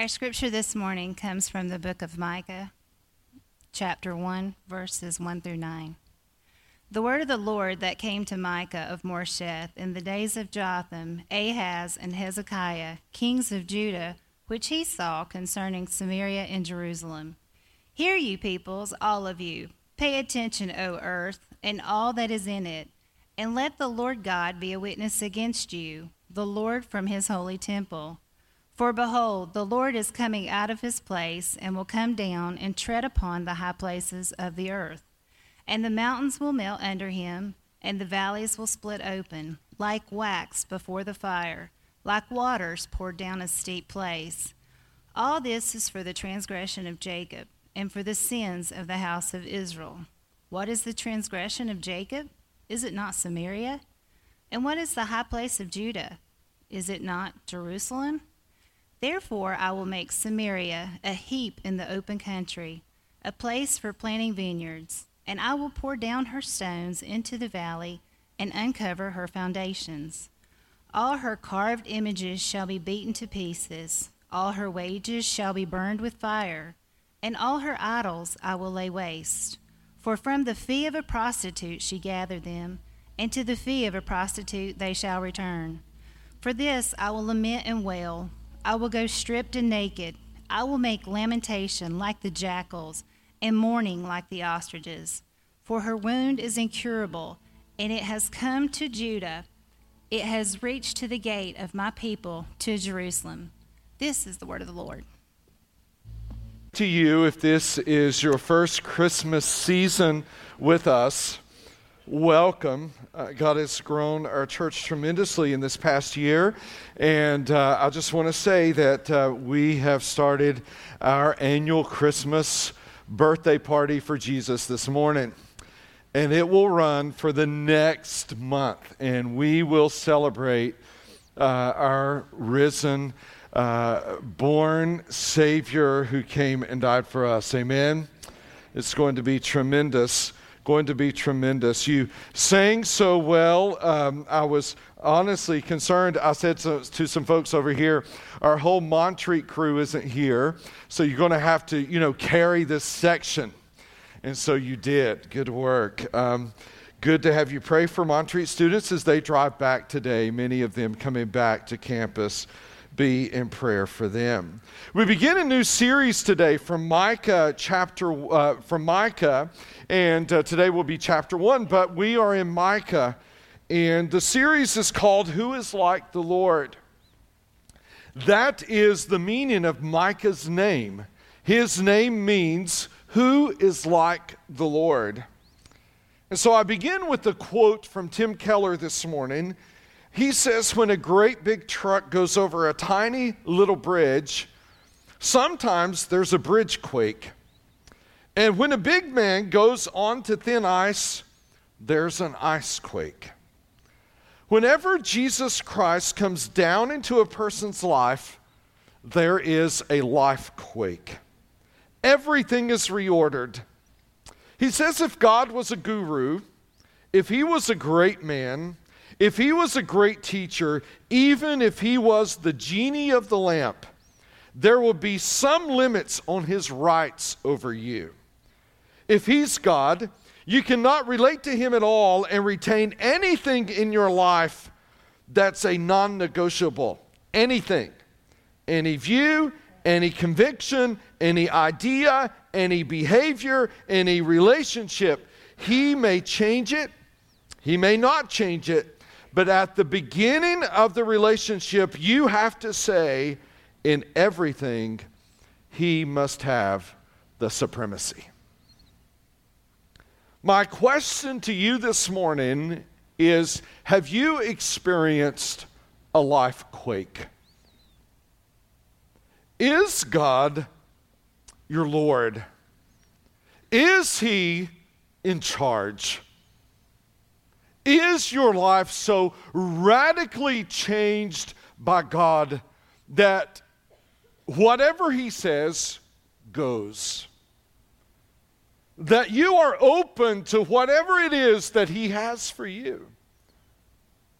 Our scripture this morning comes from the book of Micah, chapter 1, verses 1 through 9. The word of the Lord that came to Micah of Moresheth in the days of Jotham, Ahaz, and Hezekiah, kings of Judah, which he saw concerning Samaria and Jerusalem. Hear you, peoples, all of you. Pay attention, O earth, and all that is in it, and let the Lord God be a witness against you, the Lord from his holy temple. For behold, the Lord is coming out of his place, and will come down and tread upon the high places of the earth. And the mountains will melt under him, and the valleys will split open, like wax before the fire, like waters poured down a steep place. All this is for the transgression of Jacob, and for the sins of the house of Israel. What is the transgression of Jacob? Is it not Samaria? And what is the high place of Judah? Is it not Jerusalem? Therefore, I will make Samaria a heap in the open country, a place for planting vineyards and I will pour down her stones into the valley and uncover her foundations. All her carved images shall be beaten to pieces, all her wages shall be burned with fire, and all her idols I will lay waste. For from the fee of a prostitute she gathered them, and to the fee of a prostitute they shall return. For this I will lament and wail. I will go stripped and naked. I will make lamentation like the jackals and mourning like the ostriches. For her wound is incurable, and it has come to Judah. It has reached to the gate of my people, to Jerusalem. This is the word of the Lord. To you, if this is your first Christmas season with us, welcome. Uh, God has grown our church tremendously in this past year. And uh, I just want to say that uh, we have started our annual Christmas birthday party for Jesus this morning. And it will run for the next month. And we will celebrate uh, our risen, uh, born Savior who came and died for us. Amen. It's going to be tremendous going to be tremendous. You sang so well. Um, I was honestly concerned. I said to, to, some folks over here, our whole Montreat crew isn't here, so you're going to have to, you know, carry this section. And so you did. Good work. Um, good to have you pray for Montreat students as they drive back today, many of them coming back to campus be in prayer for them. We begin a new series today from Micah chapter uh, from Micah, and uh, today will be chapter one. But we are in Micah, and the series is called "Who Is Like the Lord." That is the meaning of Micah's name. His name means "Who is like the Lord." And so I begin with a quote from Tim Keller this morning he says when a great big truck goes over a tiny little bridge, sometimes there's a bridge quake. And when a big man goes onto thin ice, there's an ice quake. Whenever Jesus Christ comes down into a person's life, there is a life quake. Everything is reordered. He says if God was a guru, if he was a great man, if he was a great teacher, even if he was the genie of the lamp, there will be some limits on his rights over you. If he's God, you cannot relate to him at all and retain anything in your life that's a non negotiable. Anything. Any view, any conviction, any idea, any behavior, any relationship. He may change it, he may not change it, but at the beginning of the relationship, you have to say, in everything, he must have the supremacy. My question to you this morning is Have you experienced a life quake? Is God your Lord? Is He in charge? Is your life so radically changed by God that whatever He says goes? That you are open to whatever it is that He has for you.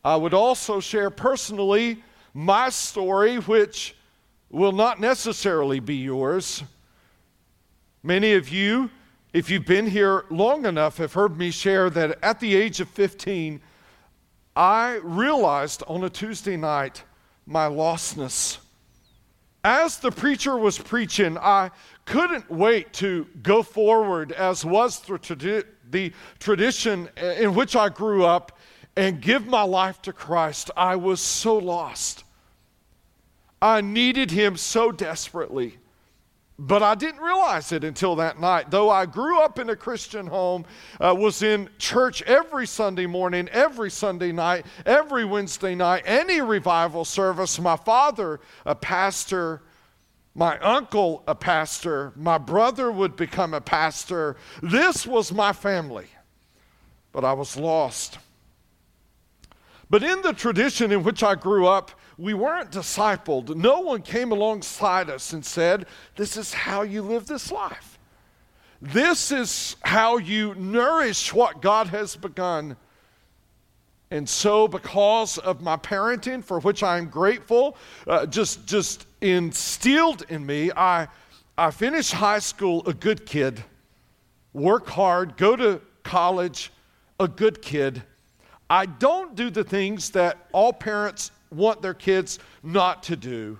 I would also share personally my story, which will not necessarily be yours. Many of you, if you've been here long enough, have heard me share that at the age of 15, I realized on a Tuesday night my lostness. As the preacher was preaching, I couldn't wait to go forward, as was the, tradi- the tradition in which I grew up, and give my life to Christ. I was so lost. I needed Him so desperately. But I didn't realize it until that night. Though I grew up in a Christian home, uh, was in church every Sunday morning, every Sunday night, every Wednesday night, any revival service. My father, a pastor, my uncle, a pastor, my brother would become a pastor. This was my family. But I was lost. But in the tradition in which I grew up, we weren't discipled. No one came alongside us and said, This is how you live this life. This is how you nourish what God has begun. And so, because of my parenting, for which I'm grateful, uh, just, just instilled in me, I, I finished high school a good kid, work hard, go to college a good kid. I don't do the things that all parents want their kids not to do.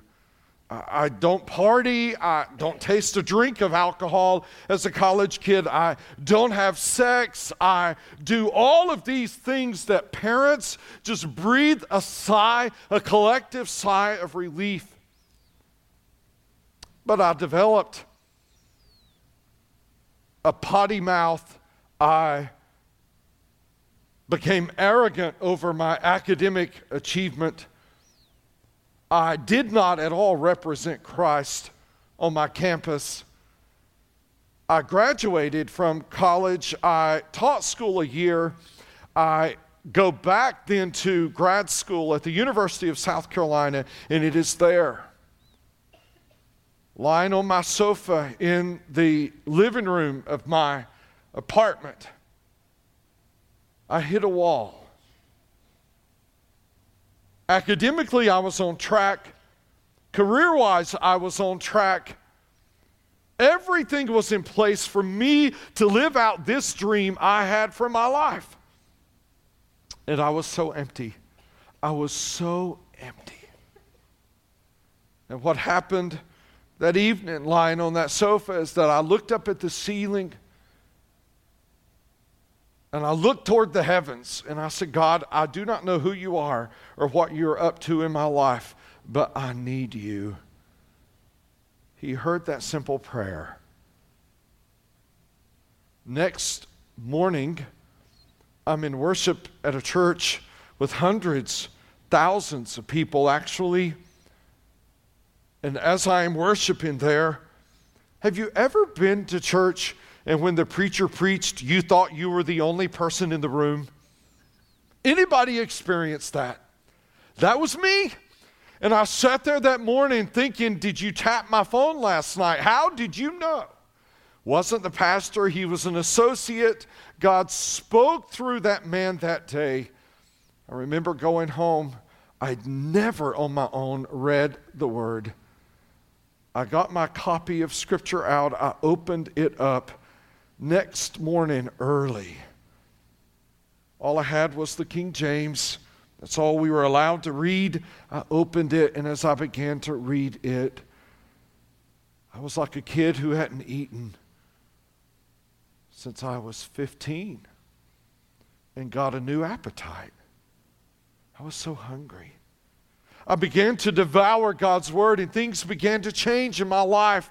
I don't party. I don't taste a drink of alcohol as a college kid. I don't have sex. I do all of these things that parents just breathe a sigh, a collective sigh of relief. But I developed a potty mouth. I became arrogant over my academic achievement. I did not at all represent Christ on my campus. I graduated from college. I taught school a year. I go back then to grad school at the University of South Carolina, and it is there. Lying on my sofa in the living room of my apartment, I hit a wall. Academically, I was on track. Career wise, I was on track. Everything was in place for me to live out this dream I had for my life. And I was so empty. I was so empty. And what happened that evening, lying on that sofa, is that I looked up at the ceiling and I looked toward the heavens and I said, God, I do not know who you are or what you're up to in my life, but I need you. He heard that simple prayer. Next morning, I'm in worship at a church with hundreds, thousands of people actually. And as I am worshiping there, have you ever been to church and when the preacher preached, you thought you were the only person in the room? Anybody experienced that? That was me. And I sat there that morning thinking, Did you tap my phone last night? How did you know? Wasn't the pastor, he was an associate. God spoke through that man that day. I remember going home. I'd never on my own read the word. I got my copy of Scripture out, I opened it up, next morning early. All I had was the King James. That's all we were allowed to read. I opened it, and as I began to read it, I was like a kid who hadn't eaten since I was 15 and got a new appetite. I was so hungry. I began to devour God's word, and things began to change in my life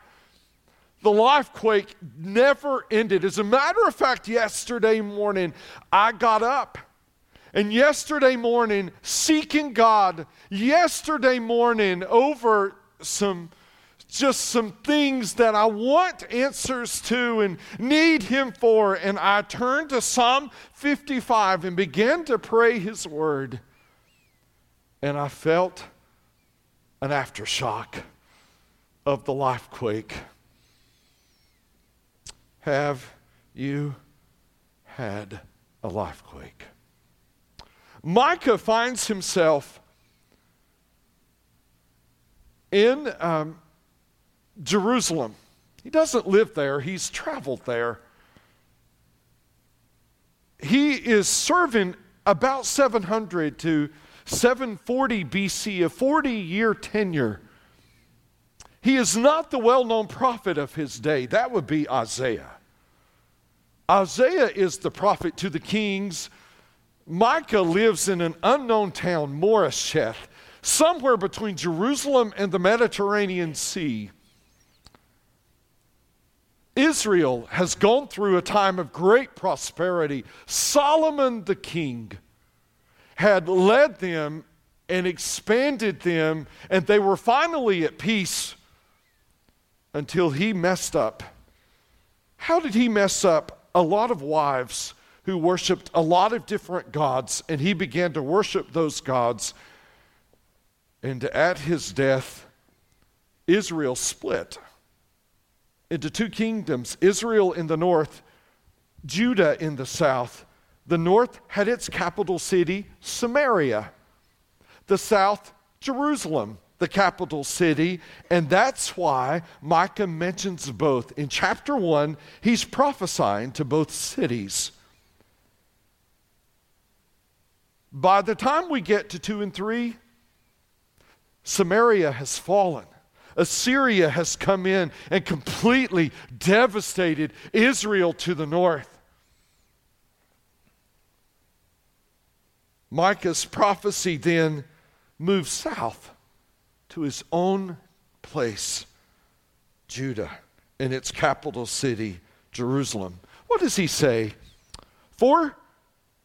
the life quake never ended. As a matter of fact, yesterday morning, I got up. And yesterday morning, seeking God, yesterday morning, over some just some things that I want answers to and need Him for. And I turned to Psalm 55 and began to pray His word. And I felt an aftershock of the life quake. Have you had a life quake? Micah finds himself in um, Jerusalem. He doesn't live there, he's traveled there. He is serving about 700 to 740 BC, a 40 year tenure. He is not the well known prophet of his day. That would be Isaiah. Isaiah is the prophet to the kings. Micah lives in an unknown town, Moresheth, somewhere between Jerusalem and the Mediterranean Sea. Israel has gone through a time of great prosperity. Solomon the king had led them and expanded them, and they were finally at peace until he messed up. How did he mess up? A lot of wives who worshiped a lot of different gods, and he began to worship those gods. And at his death, Israel split into two kingdoms Israel in the north, Judah in the south. The north had its capital city, Samaria. The south, Jerusalem, the capital city. And that's why Micah mentions both. In chapter 1, he's prophesying to both cities. By the time we get to 2 and 3, Samaria has fallen. Assyria has come in and completely devastated Israel to the north. Micah's prophecy then moves south to his own place, Judah, and its capital city, Jerusalem. What does he say? Four,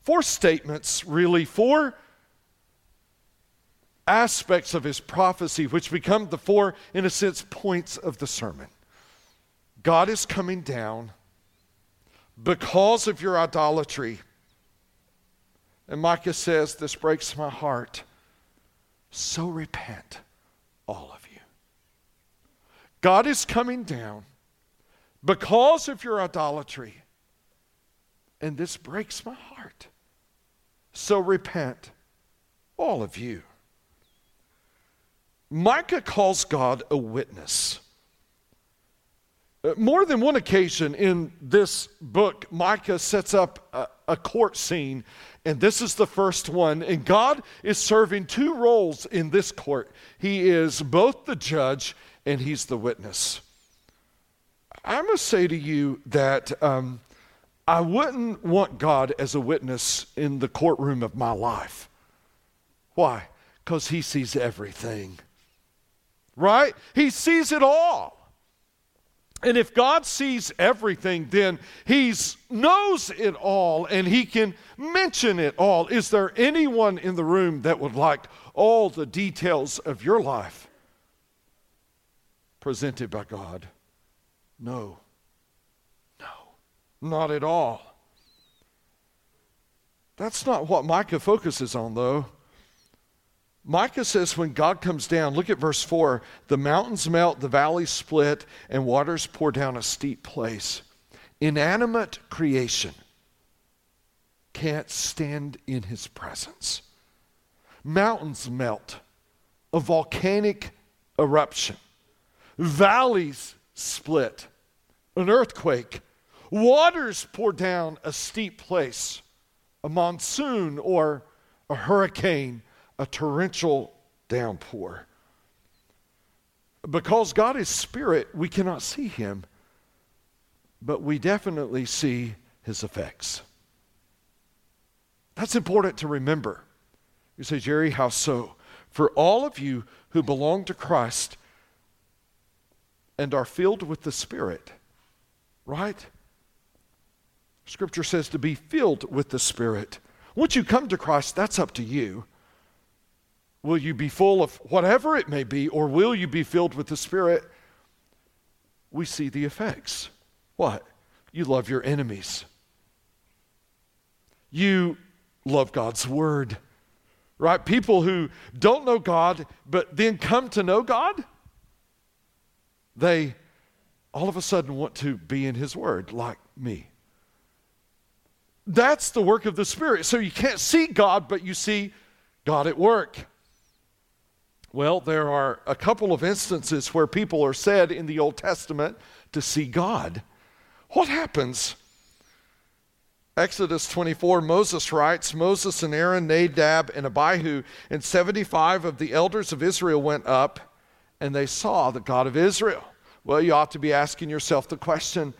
four statements, really, four aspects of his prophecy, which become the four, in a sense, points of the sermon. God is coming down because of your idolatry. And Micah says, This breaks my heart. So repent, all of you. God is coming down because of your idolatry. And this breaks my heart. So repent, all of you. Micah calls God a witness. Uh, more than one occasion in this book, Micah sets up a, a, court scene, and this is the first one. And God is serving two roles in this court He is both the judge and He's the witness. I must say to you that um, I wouldn't want God as a witness in the courtroom of my life. Why? Because He sees everything right? He sees it all. And if God sees everything, then He knows it all and He can mention it all. Is there anyone in the room that would like all the details of your life presented by God? No. No. Not at all. That's not what Micah focuses on, though. Micah says when God comes down, look at verse 4 the mountains melt, the valleys split, and waters pour down a steep place. Inanimate creation can't stand in his presence. Mountains melt, a volcanic eruption, valleys split, an earthquake, waters pour down a steep place, a monsoon or a hurricane a torrential downpour. Because God is spirit, we cannot see him, but we definitely see his effects. That's important to remember. You say, Jerry, how so? For all of you who belong to Christ and are filled with the Spirit, right? Scripture says to be filled with the Spirit. Once you come to Christ, that's up to you. Will you be full of whatever it may be, or will you be filled with the Spirit? We see the effects. What? You love your enemies. You love God's Word. Right? People who don't know God, but then come to know God, they all of a sudden want to be in His Word like me. That's the work of the Spirit. So you can't see God, but you see God at work. Well, there are a couple of instances where people are said in the Old Testament to see God. What happens? Exodus 24, Moses writes Moses and Aaron, Nadab, and Abihu, and 75 of the elders of Israel went up, and they saw the God of Israel. Well, you ought to be asking yourself the question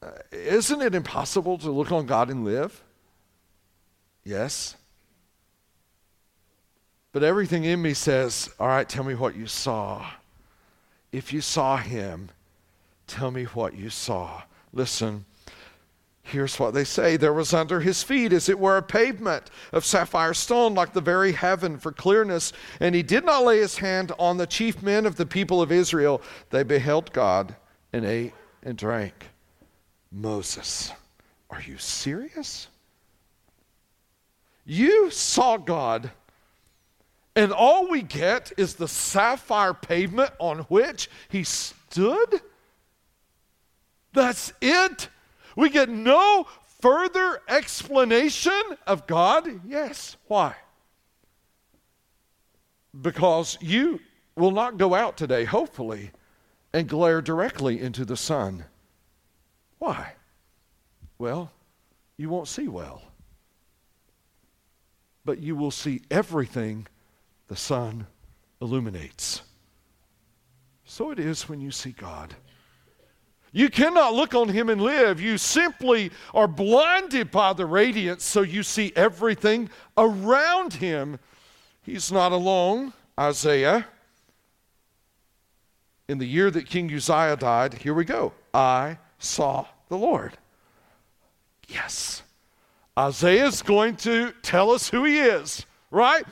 uh, isn't it impossible to look on God and live? Yes. But everything in me says, All right, tell me what you saw. If you saw him, tell me what you saw. Listen, here's what they say There was under his feet, as it were, a pavement of sapphire stone, like the very heaven for clearness. And he did not lay his hand on the chief men of the people of Israel. They beheld God and ate and drank. Moses, are you serious? You saw God and all we get is the sapphire pavement on which he stood. That's it. We get no further explanation of God. Yes. Why? Because you will not go out today, hopefully, and glare directly into the sun. Why? Well, you won't see well. But you will see everything the sun illuminates. So it is when you see God. You cannot look on him and live. You simply are blinded by the radiance, so you see everything around him. He's not alone. Isaiah, in the year that King Uzziah died, here we go. I saw the Lord. Yes. Isaiah is going to tell us who he is, right?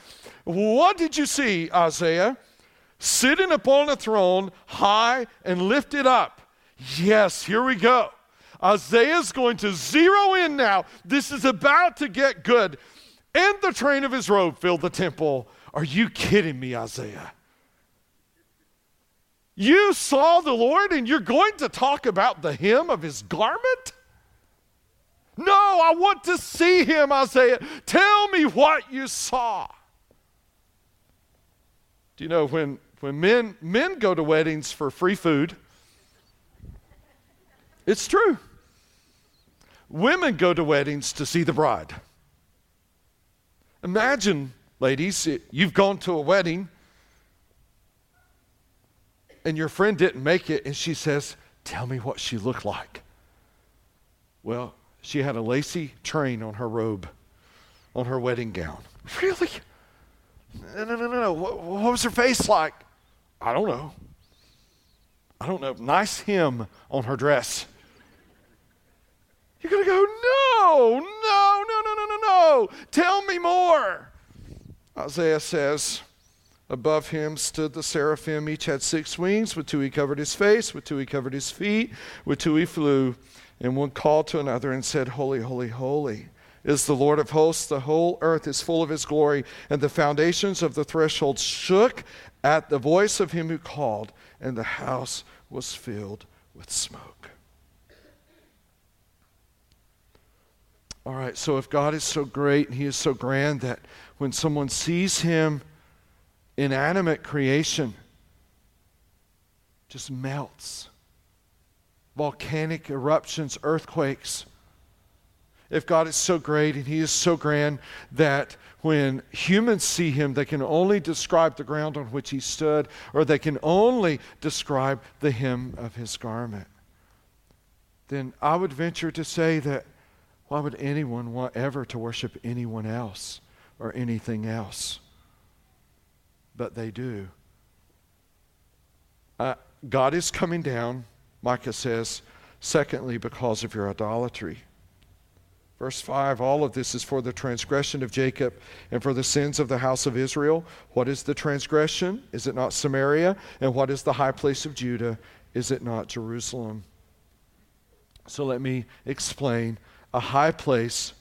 What did you see, Isaiah? Sitting upon a throne, high and lifted up. Yes, here we go. Isaiah's going to zero in now. This is about to get good. And the train of his robe filled the temple. Are you kidding me, Isaiah? You saw the Lord and you're going to talk about the hem of his garment? No, I want to see him, Isaiah. Tell me what you saw. Do you know when, when men, men go to weddings for free food? It's true. Women go to weddings to see the bride. Imagine, ladies, you've gone to a wedding and your friend didn't make it, and she says, Tell me what she looked like. Well, she had a lacy train on her robe, on her wedding gown. Really? No, no, no, no. What, what was her face like? I don't know. I don't know. Nice hem on her dress. You're going to go, no, no, no, no, no, no, no. Tell me more. Isaiah says, Above him stood the seraphim. Each had six wings. With two he covered his face, with two he covered his feet, with two he flew. And one called to another and said, Holy, holy, holy is the Lord of hosts. The whole earth is full of his glory. And the foundations of the threshold shook at the voice of him who called, and the house was filled with smoke. All right, so if God is so great and he is so grand that when someone sees him, inanimate creation just melts. Volcanic eruptions, earthquakes if God is so great and He is so grand that when humans see Him, they can only describe the ground on which He stood, or they can only describe the hem of His garment, then I would venture to say that why would anyone want ever to worship anyone else or anything else? But they do. Uh, God is coming down, Micah says, secondly, because of your idolatry. Verse 5 All of this is for the transgression of Jacob and for the sins of the house of Israel. What is the transgression? Is it not Samaria? And what is the high place of Judah? Is it not Jerusalem? So let me explain. A high place,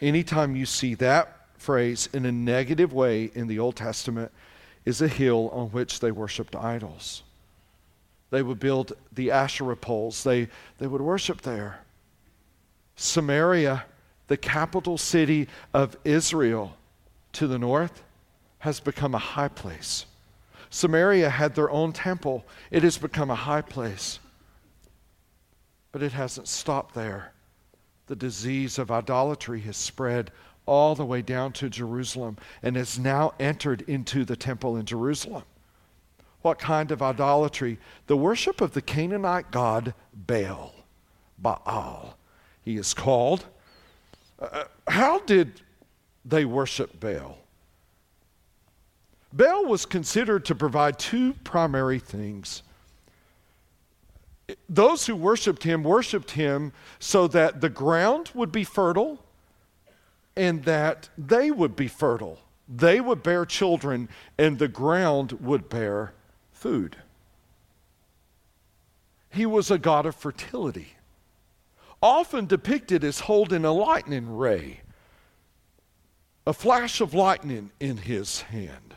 anytime you see that phrase in a negative way in the Old Testament, is a hill on which they worshiped idols. They would build the Asherah poles, they, they would worship there. Samaria the capital city of Israel to the north has become a high place. Samaria had their own temple. It has become a high place. But it hasn't stopped there. The disease of idolatry has spread all the way down to Jerusalem and has now entered into the temple in Jerusalem. What kind of idolatry? The worship of the Canaanite god Baal. Baal, he is called. Uh, how did they worship Baal? Baal was considered to provide two primary things. Those who worshiped him worshiped him so that the ground would be fertile and that they would be fertile. They would bear children, and the ground would bear food. He was a god of fertility, often depicted as holding a lightning ray, a flash of lightning in his hand.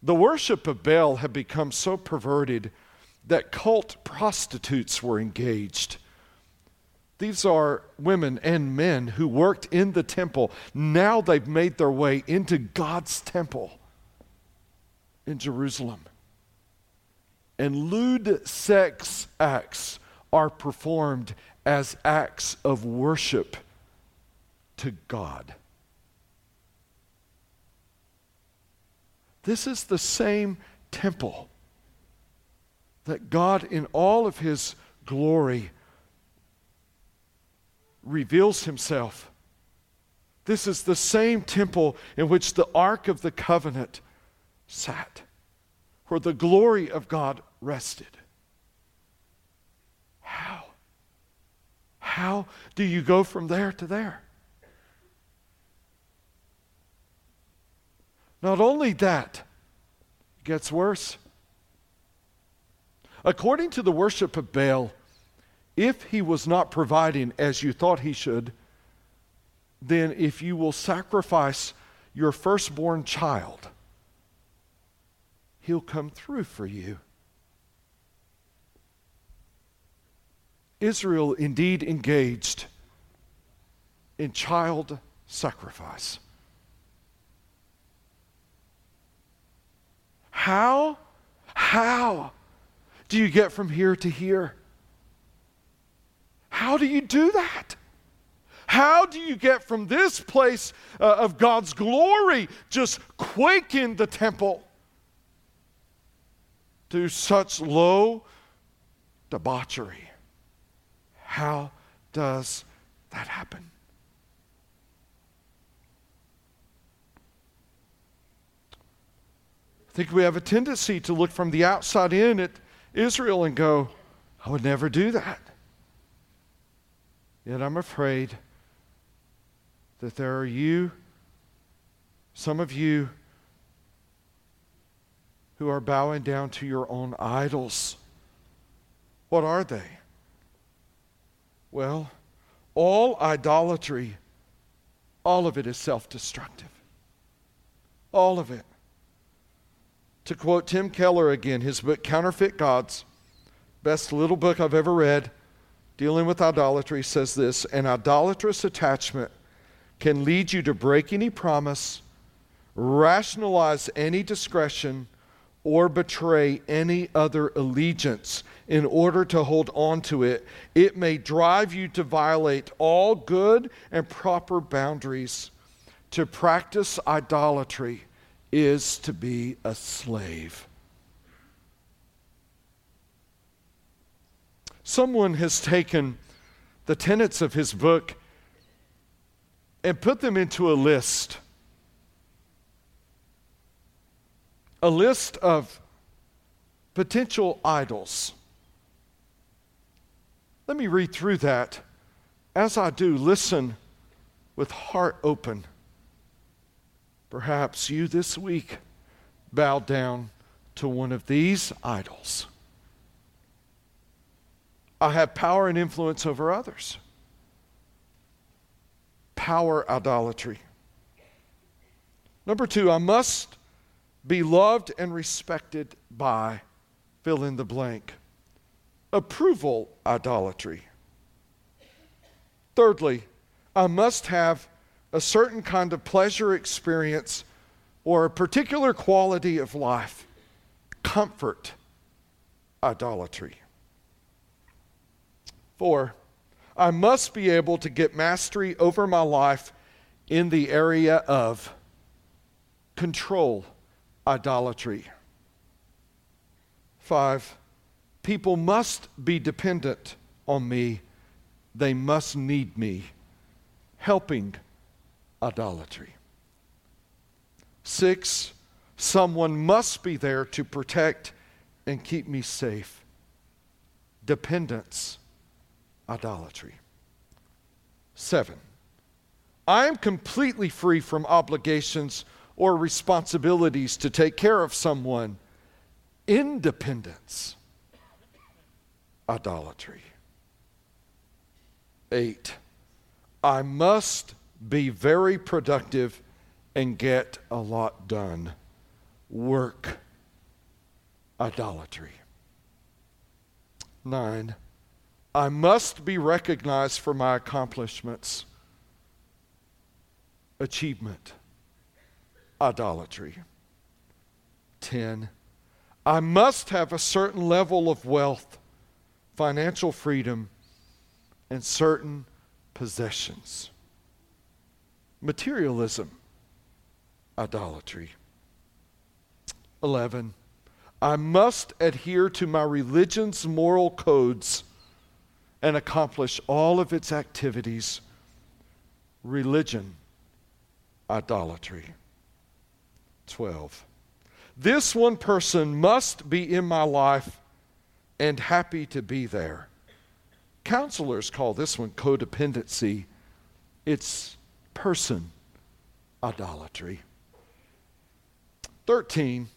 The worship of Baal had become so perverted that cult prostitutes were engaged these are women and men who worked in the temple. Now they've made their way into God's temple in Jerusalem. And lewd sex acts are performed as acts of worship to God. This is the same temple that God, in all of his glory, reveals himself. This is the same temple in which the Ark of the Covenant sat, where the glory of God rested. How? How do you go from there to there? Not only that, it gets worse. According to the worship of Baal, if he was not providing as you thought he should, then if you will sacrifice your firstborn child, he'll come through for you. Israel indeed engaged in child sacrifice. How? How do you get from here to here? How do you do that? How do you get from this place uh, of God's glory, just quaking the temple, to such low debauchery? How does that happen? I think we have a tendency to look from the outside in at Israel and go, I would never do that. Yet I'm afraid that there are you, some of you, who are bowing down to your own idols. What are they? Well, all idolatry, all of it is self destructive. All of it. To quote Tim Keller again, his book, Counterfeit Gods, best little book I've ever read dealing with idolatry says this an idolatrous attachment can lead you to break any promise, rationalize any discretion, or betray any other allegiance in order to hold on to it. It may drive you to violate all good and proper boundaries. To practice idolatry is to be a slave. Someone has taken the tenets of his book and put them into a list. A list of potential idols. Let me read through that. As I do, listen with heart open. Perhaps you this week bow down to one of these idols. I have power and influence over others. Power idolatry. Number two, I must be loved and respected by fill in the blank. Approval idolatry. Thirdly, I must have a certain kind of pleasure experience or a particular quality of life. Comfort, idolatry. Four, I must be able to get mastery over my life in the area of control, idolatry. Five, people must be dependent on me, they must need me, helping idolatry. Six, someone must be there to protect and keep me safe. Dependence, idolatry. Seven, I am completely free from obligations or responsibilities to take care of someone. Independence, idolatry. Eight, I must be very productive and get a lot done. Work, idolatry. Nine, I must be recognized for my accomplishments. Achievement, idolatry. 10. I must have a certain level of wealth, financial freedom, and certain possessions. Materialism, idolatry. 11. I must adhere to my religion's moral codes and accomplish all of its activities. Religion, idolatry. 12. This one person must be in my life and happy to be there. Counselors call this one codependency. It's person idolatry. 13.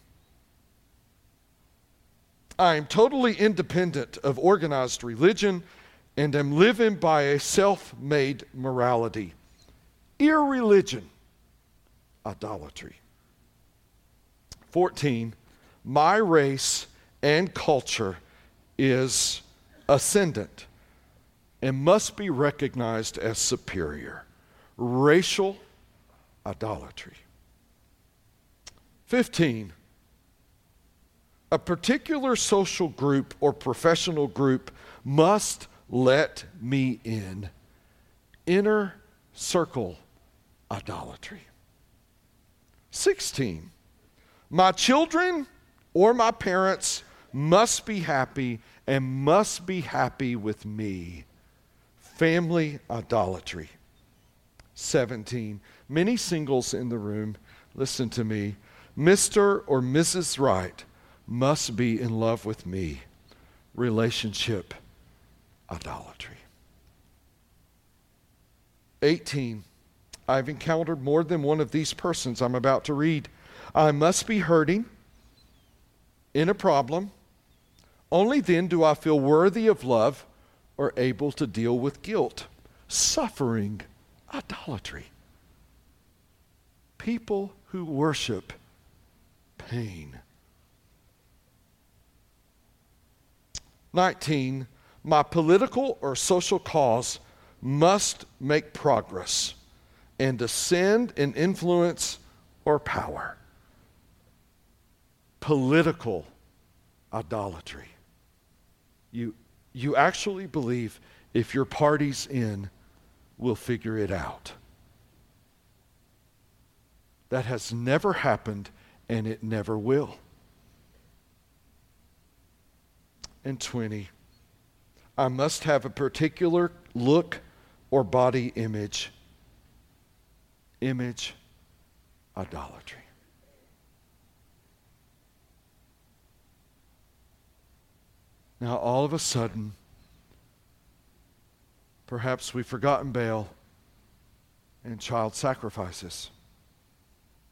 I am totally independent of organized religion and am living by a self made morality. Irreligion, idolatry. 14. My race and culture is ascendant and must be recognized as superior. Racial idolatry. 15. A particular social group or professional group must let me in. Inner circle idolatry. 16. My children or my parents must be happy and must be happy with me. Family idolatry. 17. Many singles in the room, listen to me. Mr. or Mrs. Right must be in love with me. Relationship idolatry. 18. I've encountered more than one of these persons I'm about to read. I must be hurting in a problem. Only then do I feel worthy of love or able to deal with guilt. Suffering, idolatry. People who worship pain. 19. My political or social cause must make progress and ascend in influence or power. Political idolatry. You, you actually believe if your party's in, we'll figure it out. That has never happened and it never will. And 20, I must have a particular look or body image. Image idolatry. Now, all of a sudden, perhaps we've forgotten Baal and child sacrifices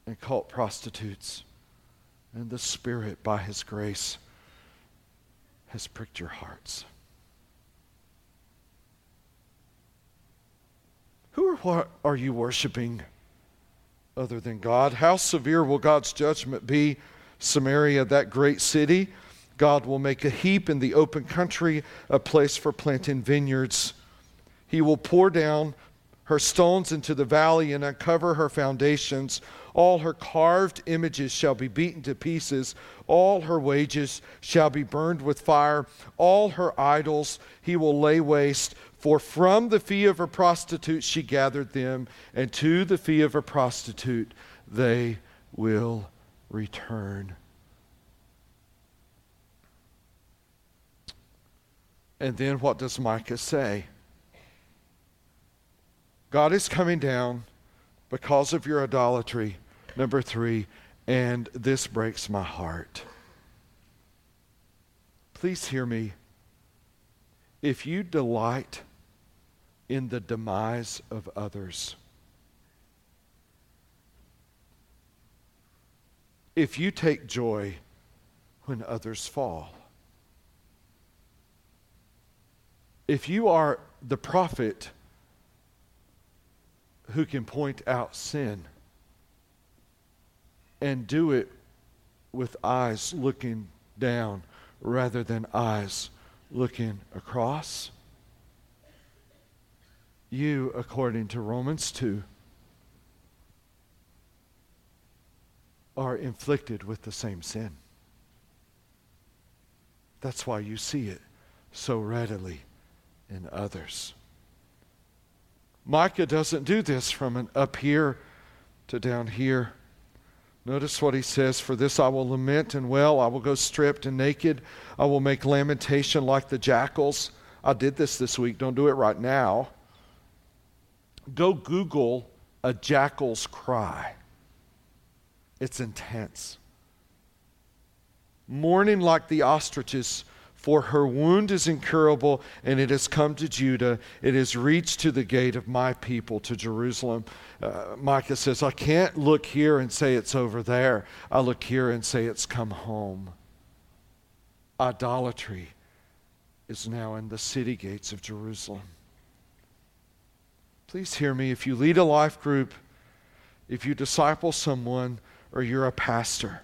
and cult prostitutes and the Spirit, by His grace, has pricked your hearts. Who or what are you worshiping other than God? How severe will God's judgment be? Samaria, that great city, God will make a heap in the open country, a place for planting vineyards. He will pour down her stones into the valley and uncover her foundations. All her carved images shall be beaten to pieces. All her wages shall be burned with fire. All her idols he will lay waste. For from the fee of her prostitute she gathered them, and to the fee of her prostitute they will return. And then what does Micah say? God is coming down because of your idolatry. Number three, and this breaks my heart. Please hear me. If you delight in the demise of others, if you take joy when others fall, if you are the prophet who can point out sin and do it with eyes looking down rather than eyes looking across. You, according to Romans 2, are inflicted with the same sin. That's why you see it so readily in others. Micah doesn't do this from an up here to down here. Notice what he says For this I will lament and well, I will go stripped and naked. I will make lamentation like the jackals. I did this this week. Don't do it right now. Go Google a jackal's cry. It's intense. Mourning like the ostriches for her wound is incurable, and it has come to Judah. It has reached to the gate of my people, to Jerusalem. Uh, Micah says, I can't look here and say it's over there. I look here and say it's come home. Idolatry is now in the city gates of Jerusalem. Please hear me. If you lead a life group, if you disciple someone, or you're a pastor,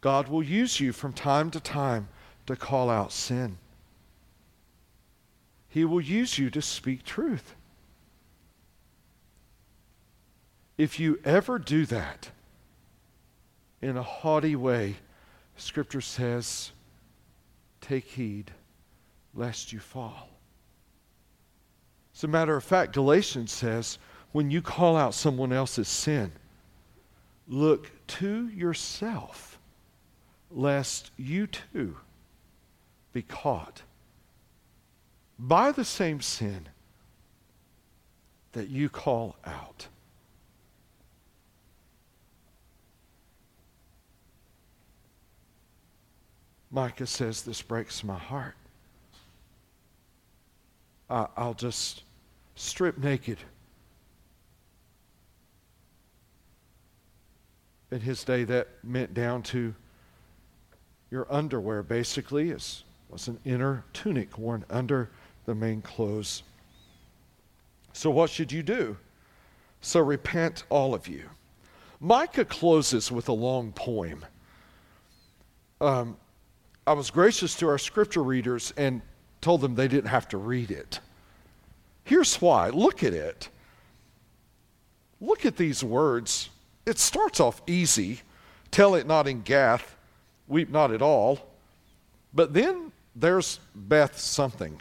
God will use you from time to time to call out sin. He will use you to speak truth. If you ever do that in a haughty way, Scripture says, take heed lest you fall. As a matter of fact, Galatians says, when you call out someone else's sin, look to yourself, lest you too be caught by the same sin that you call out. Micah says, This breaks my heart. I, I'll just strip naked. In his day, that meant down to your underwear, basically, is was an inner tunic worn under the main clothes. So, what should you do? So, repent, all of you. Micah closes with a long poem. Um, I was gracious to our scripture readers and told them they didn't have to read it. Here's why look at it. Look at these words. It starts off easy tell it not in Gath, weep not at all. But then there's Beth something.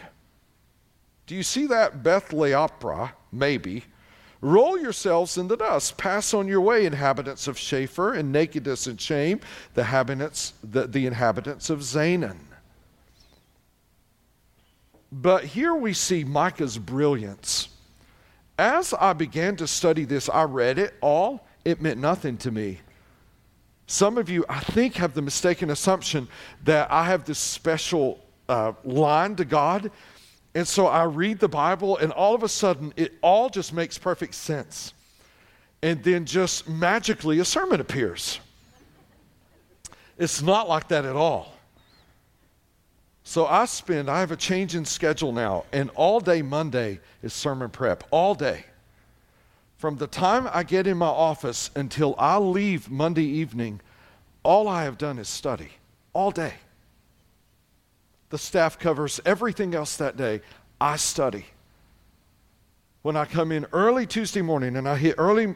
Do you see that? Beth Leopra, maybe. Roll yourselves in the dust. Pass on your way, inhabitants of Shaphir, in nakedness and shame, the inhabitants, the, the inhabitants of Zanan. But here we see Micah's brilliance. As I began to study this, I read it all. It meant nothing to me. Some of you, I think, have the mistaken assumption that I have this special uh, line to God. And so I read the Bible, and all of a sudden, it all just makes perfect sense. And then just magically, a sermon appears. It's not like that at all. So I spend, I have a change in schedule now, and all day Monday is sermon prep, all day. From the time I get in my office until I leave Monday evening, all I have done is study, all day. The staff covers everything else that day. I study. When I come in early Tuesday morning and I hit early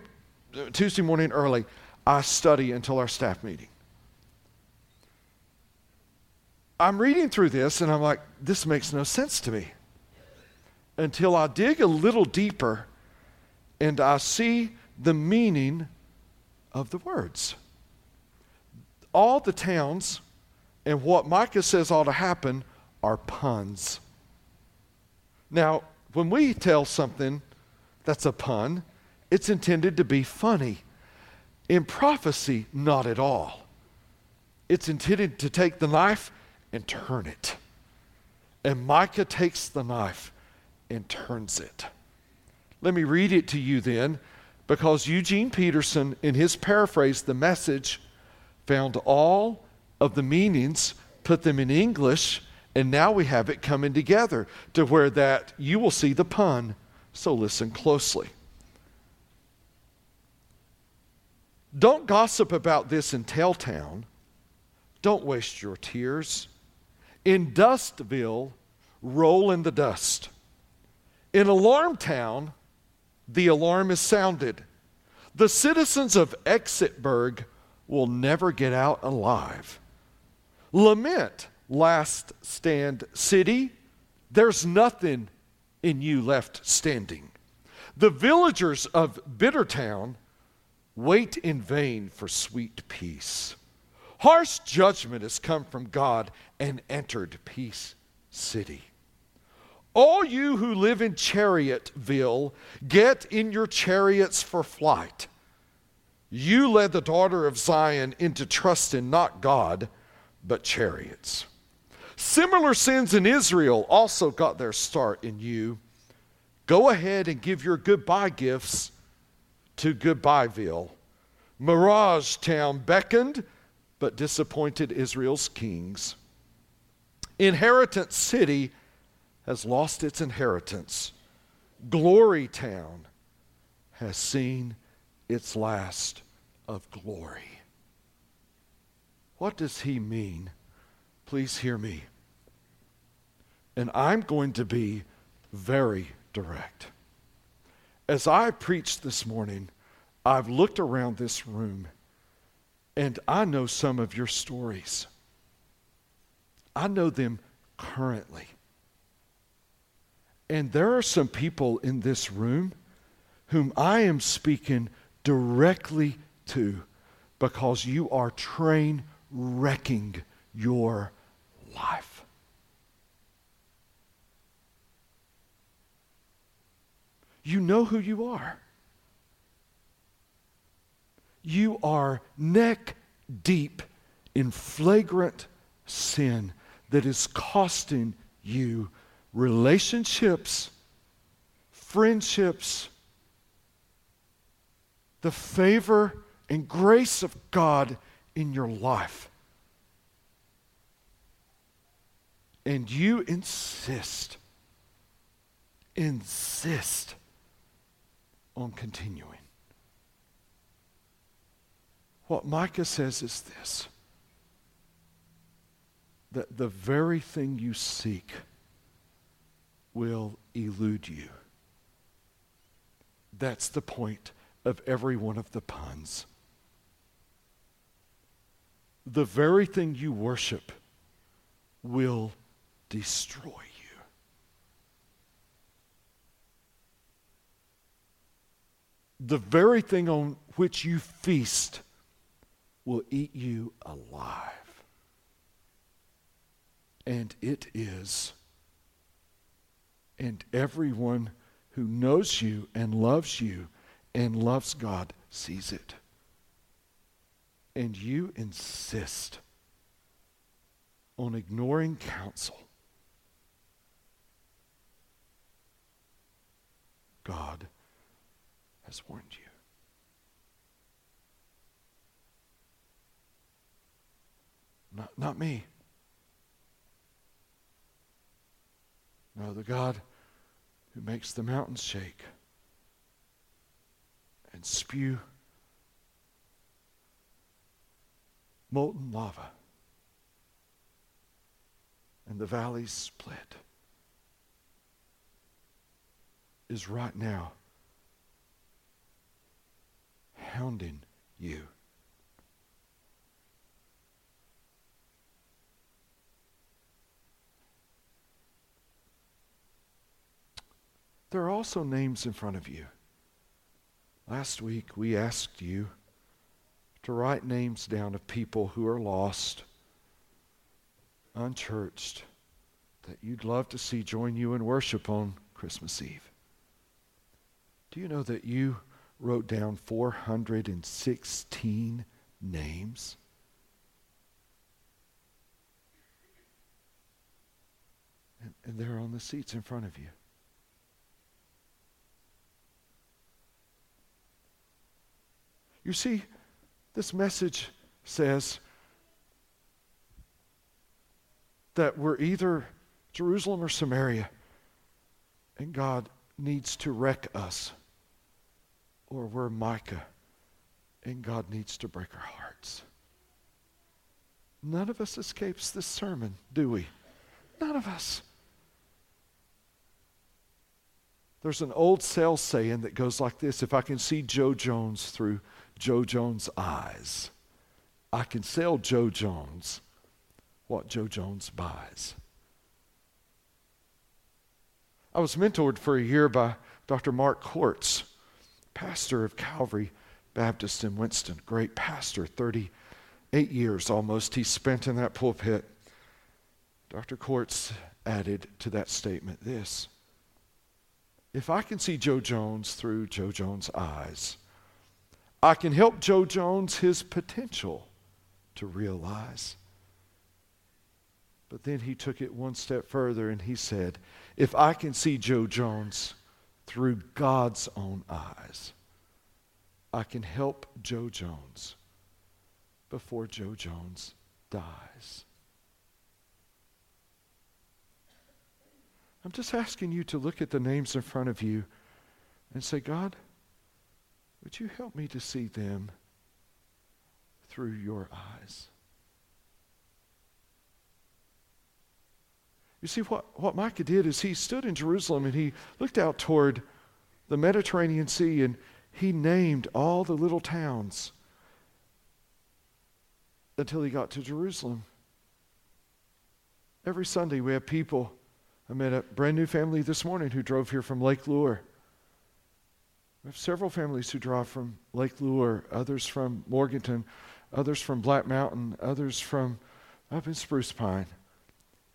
uh, Tuesday morning early, I study until our staff meeting. I'm reading through this and I'm like, this makes no sense to me. Until I dig a little deeper and I see the meaning of the words. All the towns and what Micah says ought to happen are puns. Now, when we tell something that's a pun, it's intended to be funny. In prophecy, not at all. It's intended to take the knife and turn it. And Micah takes the knife and turns it. Let me read it to you then, because Eugene Peterson, in his paraphrase, The Message, found all of the meanings, put them in English, and now we have it coming together to where that you will see the pun. So listen closely. Don't gossip about this in Telltown. Don't waste your tears. In Dustville, roll in the dust. In Alarm Town, the alarm is sounded. The citizens of Exitburg will never get out alive. Lament, last stand city, there's nothing in you left standing. The villagers of Bittertown wait in vain for sweet peace. Harsh judgment has come from God and entered Peace City. All you who live in Chariotville, get in your chariots for flight. You led the daughter of Zion into trust in not God, but chariots. Similar sins in Israel also got their start in you. Go ahead and give your goodbye gifts to Goodbyeville. Mirage Town beckoned, but disappointed Israel's kings. Inheritance City has lost its inheritance. Glory Town has seen its last of glory. What does he mean? Please hear me. And I'm going to be very direct. As I preached this morning, I've looked around this room and I know some of your stories. I know them currently. And there are some people in this room whom I am speaking directly to because you are train wrecking your life. You know who you are. You are neck deep in flagrant sin that is costing you relationships, friendships, the favor and grace of God in your life. And you insist, insist on continuing. What Micah says is this that the very thing you seek will elude you. That's the point of every one of the puns the very thing you worship will destroy you. The very thing on which you feast will eat you alive. And it is. And everyone who knows you and loves you and loves God sees it and you insist on ignoring counsel, God has warned you. Not, not me. No, the God who makes the mountains shake and spew molten lava. And the valleys split. Is right now hounding you. There are also names in front of you. Last week, we asked you to write names down of people who are lost, unchurched, that you'd love to see join you in worship on Christmas Eve. Do you know that you wrote down 416 names? And, and they're on the seats in front of you. You see, this message says that we're either Jerusalem or Samaria, and God needs to wreck us, or we're Micah, and God needs to break our hearts. None of us escapes this sermon, do we? None of us. There's an old sales saying that goes like this If I can see Joe Jones through Joe Jones' eyes, I can sell Joe Jones what Joe Jones buys. I was mentored for a year by Dr. Mark Corts, pastor of Calvary Baptist in Winston. Great pastor, 38 years almost he spent in that pulpit. Dr. Corts added to that statement this If I can see Joe Jones through Joe Jones' eyes, I can help Joe Jones his potential to realize. But then he took it one step further and he said, If I can see Joe Jones through God's own eyes, I can help Joe Jones before Joe Jones dies. I'm just asking you to look at the names in front of you and say, God, would you help me to see them through your eyes? You see, what, what Micah did is he stood in Jerusalem and he looked out toward the Mediterranean Sea and he named all the little towns until he got to Jerusalem. Every Sunday we have people. I met a brand new family this morning who drove here from Lake Lure. We have several families who draw from Lake Lure, others from Morganton, others from Black Mountain, others from up in Spruce Pine.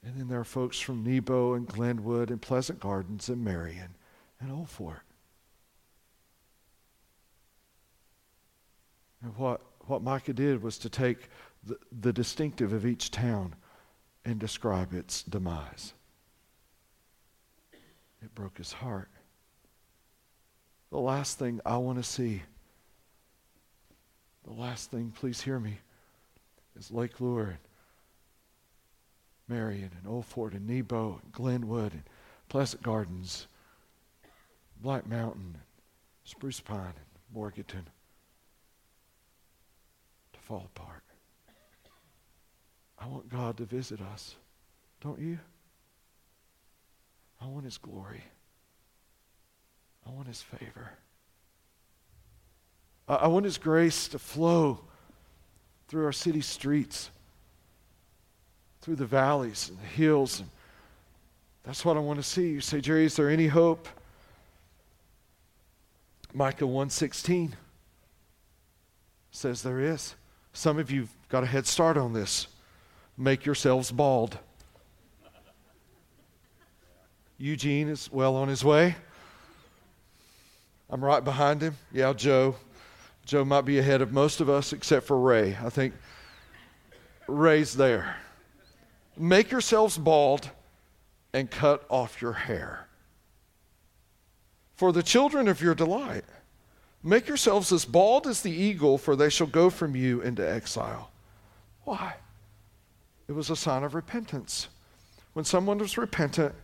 And then there are folks from Nebo and Glenwood and Pleasant Gardens and Marion and Old Fort. And what, what Micah did was to take the, the distinctive of each town and describe its demise. It broke his heart. The last thing I want to see, the last thing, please hear me, is Lake Lure and Marion and Old Fort and Nebo and Glenwood and Pleasant Gardens, Black Mountain, and Spruce Pine and Morganton to fall apart. I want God to visit us. Don't you? I want His glory. I want His favor. I want His grace to flow through our city streets, through the valleys and the hills. And that's what I want to see. You say, Jerry, is there any hope? Micah 1:16 says there is. Some of you've got a head start on this. Make yourselves bald. Eugene is well on his way. I'm right behind him. Yeah, Joe. Joe might be ahead of most of us except for Ray. I think Ray's there. Make yourselves bald and cut off your hair. For the children of your delight, make yourselves as bald as the eagle, for they shall go from you into exile. Why? It was a sign of repentance. When someone was repentant,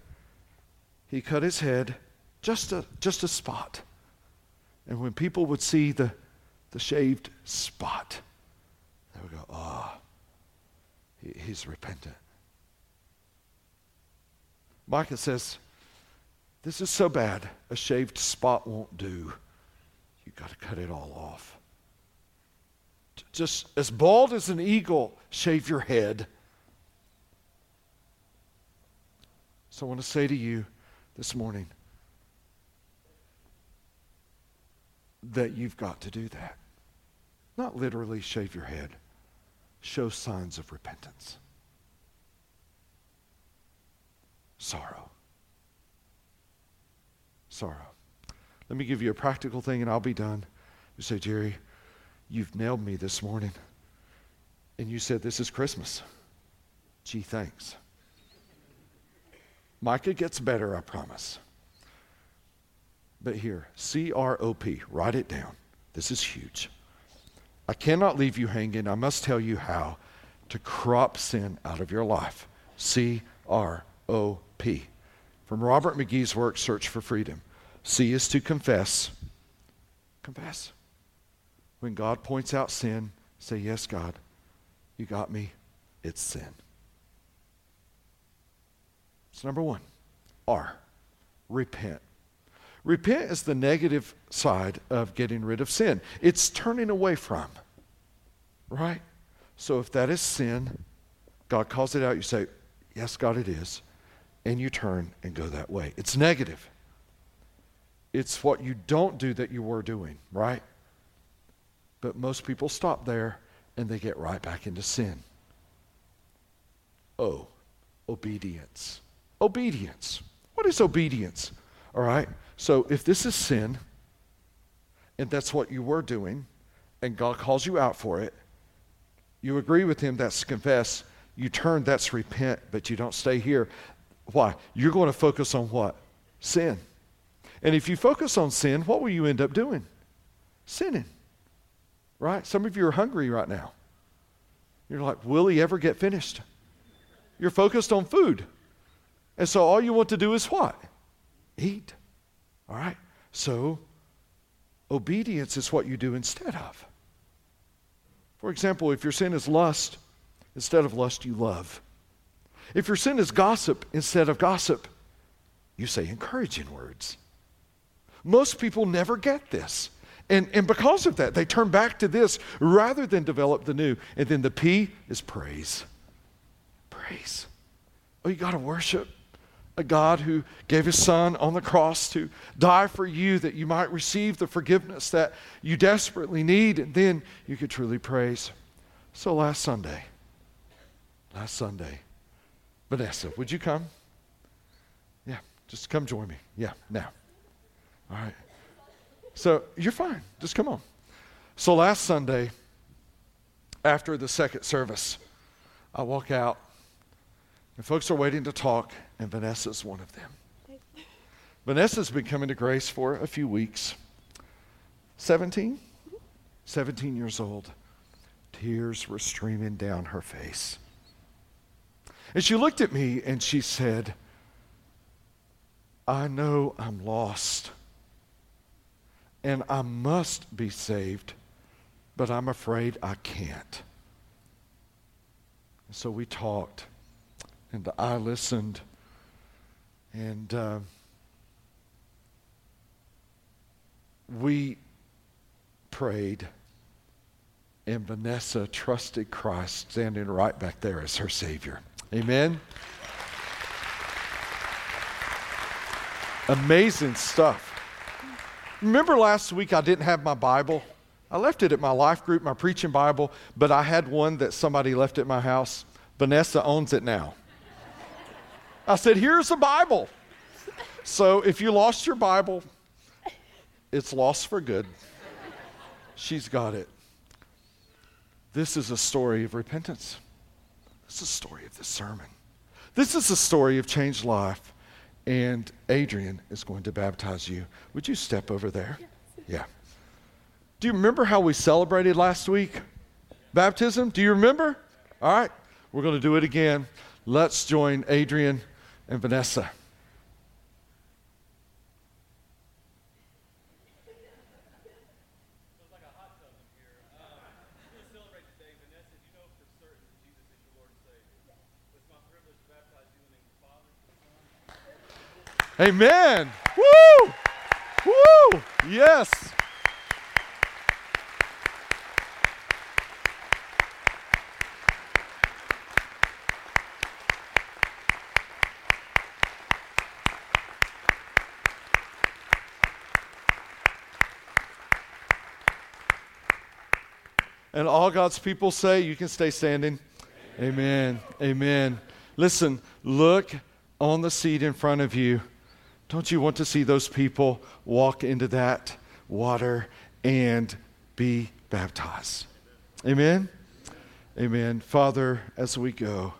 he cut his head just a, just a spot and when people would see the, the shaved spot, they would go, ah, oh, he, he's repentant. Micah says, This is so bad, a shaved spot won't do. You've got to cut it all off. just as bald as an eagle, shave your head. So I want to say to you this morning that you've got to do that. Not literally shave your head, show signs of repentance, sorrow. Sorrow. Let me give you a practical thing and I'll be done. You say, Jerry, you've nailed me this morning. And you said, This is Christmas. Gee, thanks. Micah gets better, I promise. But here, C R O P, write it down. This is huge. I cannot leave you hanging. I must tell you how to crop sin out of your life. C R O P. From Robert McGee's work, Search for Freedom. C is to confess. Confess. When God points out sin, say, Yes, God, you got me. It's sin. It's number one. R, repent. Repent is the negative side of getting rid of sin. It's turning away from, right? So if that is sin, God calls it out, you say, Yes, God, it is. And you turn and go that way. It's negative. It's what you don't do that you were doing, right? But most people stop there and they get right back into sin. Oh, obedience. Obedience. What is obedience? All right? So if this is sin, and that's what you were doing, and God calls you out for it, you agree with Him, that's confess. You turn, that's repent, but you don't stay here. Why? You're going to focus on what? Sin. And if you focus on sin, what will you end up doing? Sinning. Right? Some of you are hungry right now. You're like, will he ever get finished? You're focused on food. And so all you want to do is what? Eat. All right? So, obedience is what you do instead of. For example, if your sin is lust, instead of lust, you love. If your sin is gossip, instead of gossip, you say encouraging words. Most people never get this. And, and because of that, they turn back to this rather than develop the new. And then the P is praise. Praise. Oh, you got to worship a God who gave his son on the cross to die for you that you might receive the forgiveness that you desperately need, and then you could truly praise. So last Sunday, last Sunday, Vanessa, would you come? Yeah, just come join me. Yeah, now. All right. So you're fine. Just come on. So last Sunday, after the second service, I walk out, and folks are waiting to talk, and Vanessa's one of them. Vanessa's been coming to Grace for a few weeks. 17? 17 years old. Tears were streaming down her face. And she looked at me and she said, I know I'm lost and I must be saved, but I'm afraid I can't. So we talked, and I listened, and uh, we prayed, and Vanessa trusted Christ standing right back there as her Savior. Amen. Amazing stuff. Remember last week I didn't have my Bible? I left it at my life group, my preaching Bible, but I had one that somebody left at my house. Vanessa owns it now. I said, Here's the Bible. So if you lost your Bible, it's lost for good. She's got it. This is a story of repentance. This is a story of the sermon. This is a story of changed life and Adrian is going to baptize you. Would you step over there? Yeah. Do you remember how we celebrated last week? Baptism? Do you remember? All right, we're going to do it again. Let's join Adrian and Vanessa. Amen. Woo! Woo! Yes. And all God's people say, you can stay standing. Amen. Amen. Listen, look on the seat in front of you. Don't you want to see those people walk into that water and be baptized? Amen. Amen. Father, as we go,